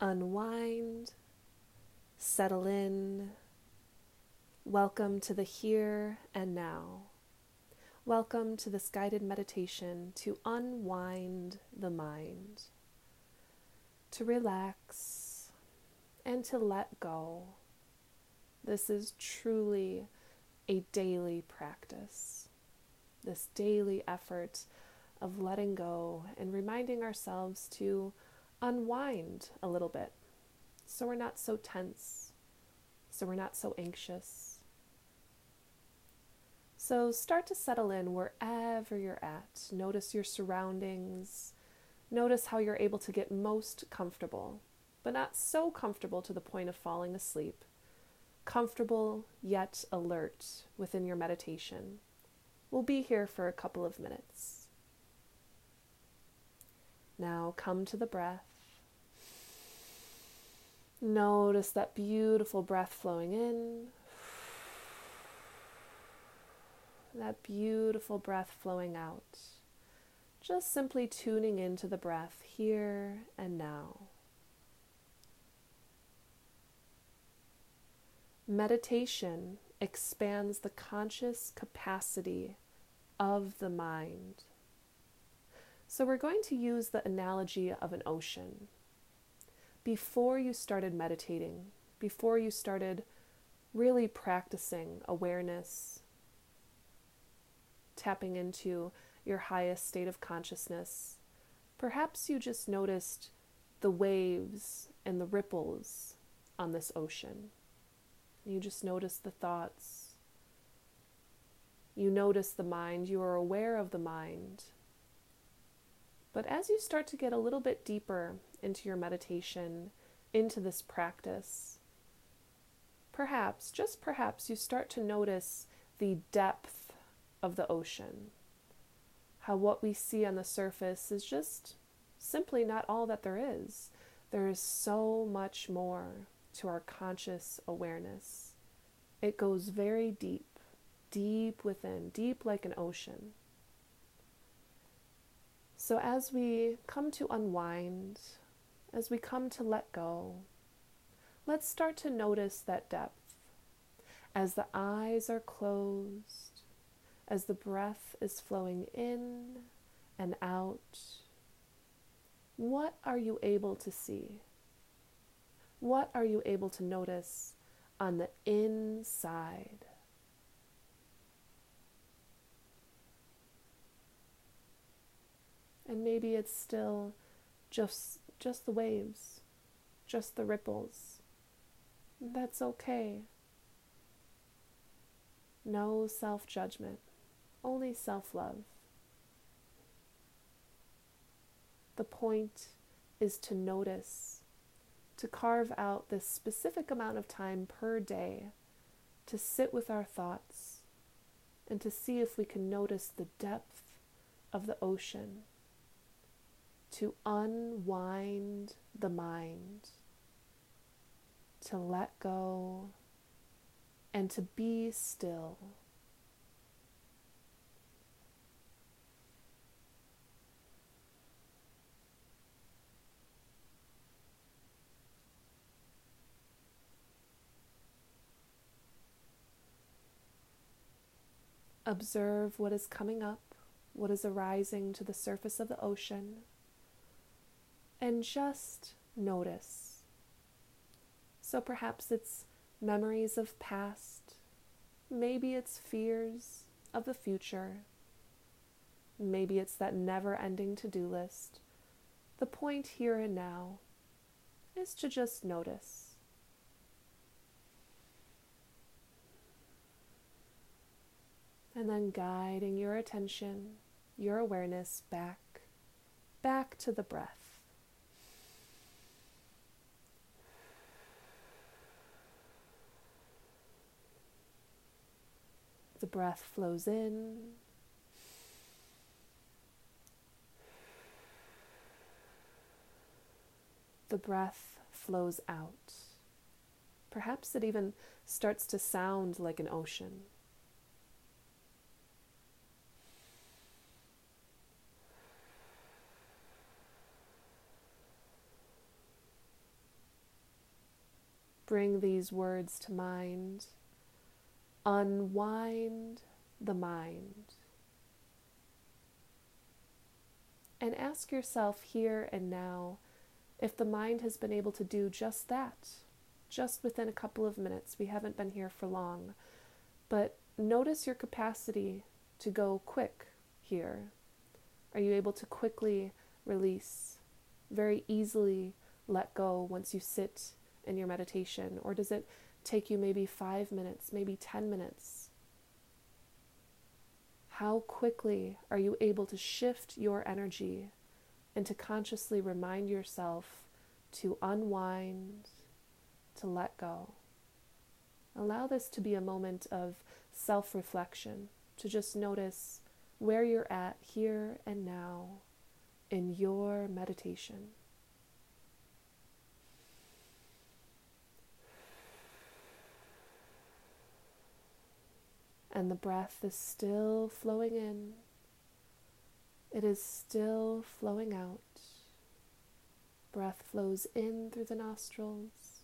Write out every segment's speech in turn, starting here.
unwind, settle in. Welcome to the here and now. Welcome to this guided meditation to unwind the mind, to relax, and to let go. This is truly a daily practice, this daily effort of letting go and reminding ourselves to unwind a little bit so we're not so tense, so we're not so anxious. So start to settle in wherever you're at. Notice your surroundings. Notice how you're able to get most comfortable, but not so comfortable to the point of falling asleep. Comfortable yet alert within your meditation. We'll be here for a couple of minutes. Now come to the breath. Notice that beautiful breath flowing in, that beautiful breath flowing out. Just simply tuning into the breath here and now. Meditation expands the conscious capacity of the mind. So, we're going to use the analogy of an ocean before you started meditating, before you started really practicing awareness, tapping into your highest state of consciousness, perhaps you just noticed the waves and the ripples on this ocean. You just noticed the thoughts. You notice the mind. You are aware of the mind. But as you start to get a little bit deeper into your meditation, into this practice, perhaps, just perhaps, you start to notice the depth of the ocean. How what we see on the surface is just simply not all that there is. There is so much more to our conscious awareness. It goes very deep, deep within, deep like an ocean. So, as we come to unwind, as we come to let go, let's start to notice that depth. As the eyes are closed, as the breath is flowing in and out, what are you able to see? What are you able to notice on the inside? And maybe it's still just just the waves, just the ripples. That's okay. No self judgment, only self love. The point is to notice, to carve out this specific amount of time per day to sit with our thoughts and to see if we can notice the depth of the ocean to unwind the mind, to let go, and to be still. Observe what is coming up, what is arising to the surface of the ocean and just notice. So perhaps it's memories of past, maybe it's fears of the future, maybe it's that never ending to do list. The point here and now is to just notice. And then guiding your attention, your awareness back, back to the breath. The breath flows in. The breath flows out. Perhaps it even starts to sound like an ocean. bring these words to mind. Unwind the mind. And ask yourself here and now if the mind has been able to do just that, just within a couple of minutes. We haven't been here for long. But notice your capacity to go quick here. Are you able to quickly release, very easily let go once you sit in your meditation? Or does it take you maybe five minutes, maybe 10 minutes? How quickly are you able to shift your energy and to consciously remind yourself to unwind, to let go? Allow this to be a moment of self reflection, to just notice where you're at here and now in your meditation. And the breath is still flowing in. It is still flowing out. Breath flows in through the nostrils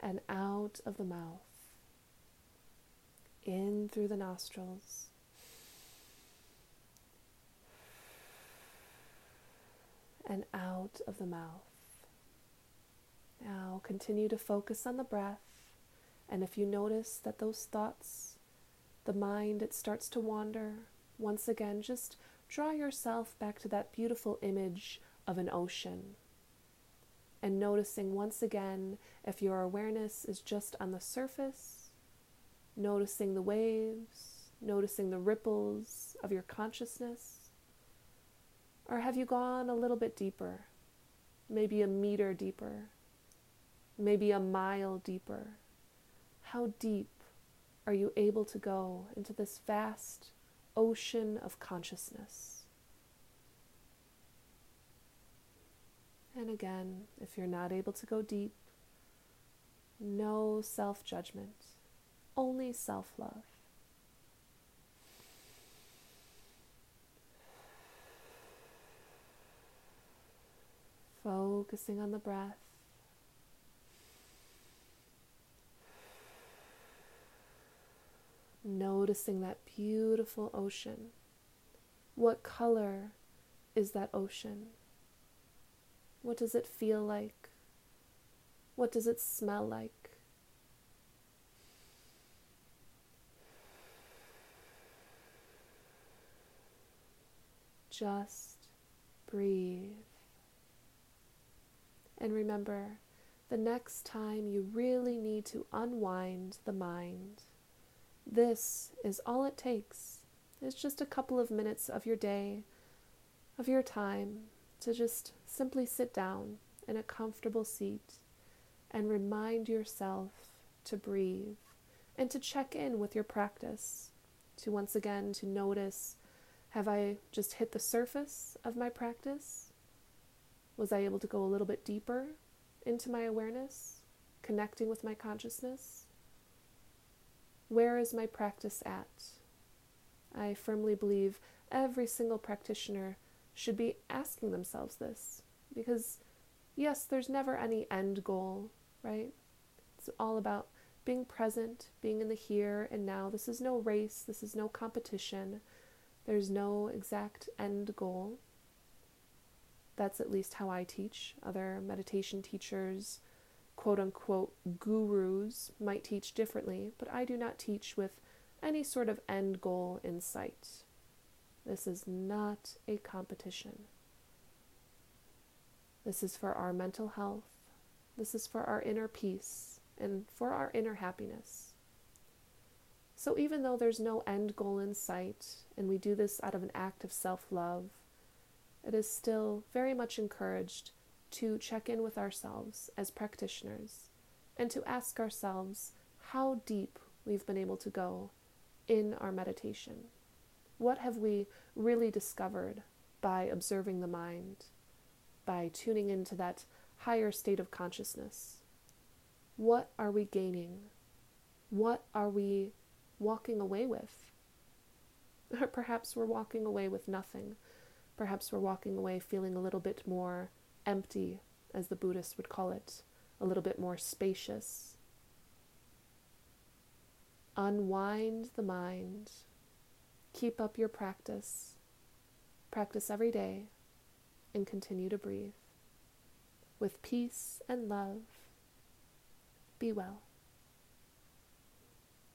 and out of the mouth. In through the nostrils. And out of the mouth. Now continue to focus on the breath. And if you notice that those thoughts, the mind, it starts to wander, once again, just draw yourself back to that beautiful image of an ocean. And noticing once again if your awareness is just on the surface, noticing the waves, noticing the ripples of your consciousness. Or have you gone a little bit deeper, maybe a meter deeper, maybe a mile deeper? How deep are you able to go into this vast ocean of consciousness? And again, if you're not able to go deep, no self judgment, only self love. Focusing on the breath. Noticing that beautiful ocean. What color is that ocean? What does it feel like? What does it smell like? Just breathe. And remember, the next time you really need to unwind the mind, this is all it takes. It's just a couple of minutes of your day, of your time, to just simply sit down in a comfortable seat and remind yourself to breathe and to check in with your practice, to once again to notice have I just hit the surface of my practice? Was I able to go a little bit deeper into my awareness, connecting with my consciousness? Where is my practice at? I firmly believe every single practitioner should be asking themselves this because, yes, there's never any end goal, right? It's all about being present, being in the here and now. This is no race, this is no competition, there's no exact end goal. That's at least how I teach. Other meditation teachers quote unquote gurus might teach differently, but I do not teach with any sort of end goal in sight. This is not a competition. This is for our mental health. This is for our inner peace and for our inner happiness. So, even though there's no end goal in sight, and we do this out of an act of self love, it is still very much encouraged to check in with ourselves as practitioners and to ask ourselves how deep we've been able to go in our meditation. What have we really discovered by observing the mind, by tuning into that higher state of consciousness? What are we gaining? What are we walking away with? Or perhaps we're walking away with nothing. Perhaps we're walking away feeling a little bit more empty, as the Buddhists would call it, a little bit more spacious. Unwind the mind. Keep up your practice. Practice every day and continue to breathe. With peace and love, be well.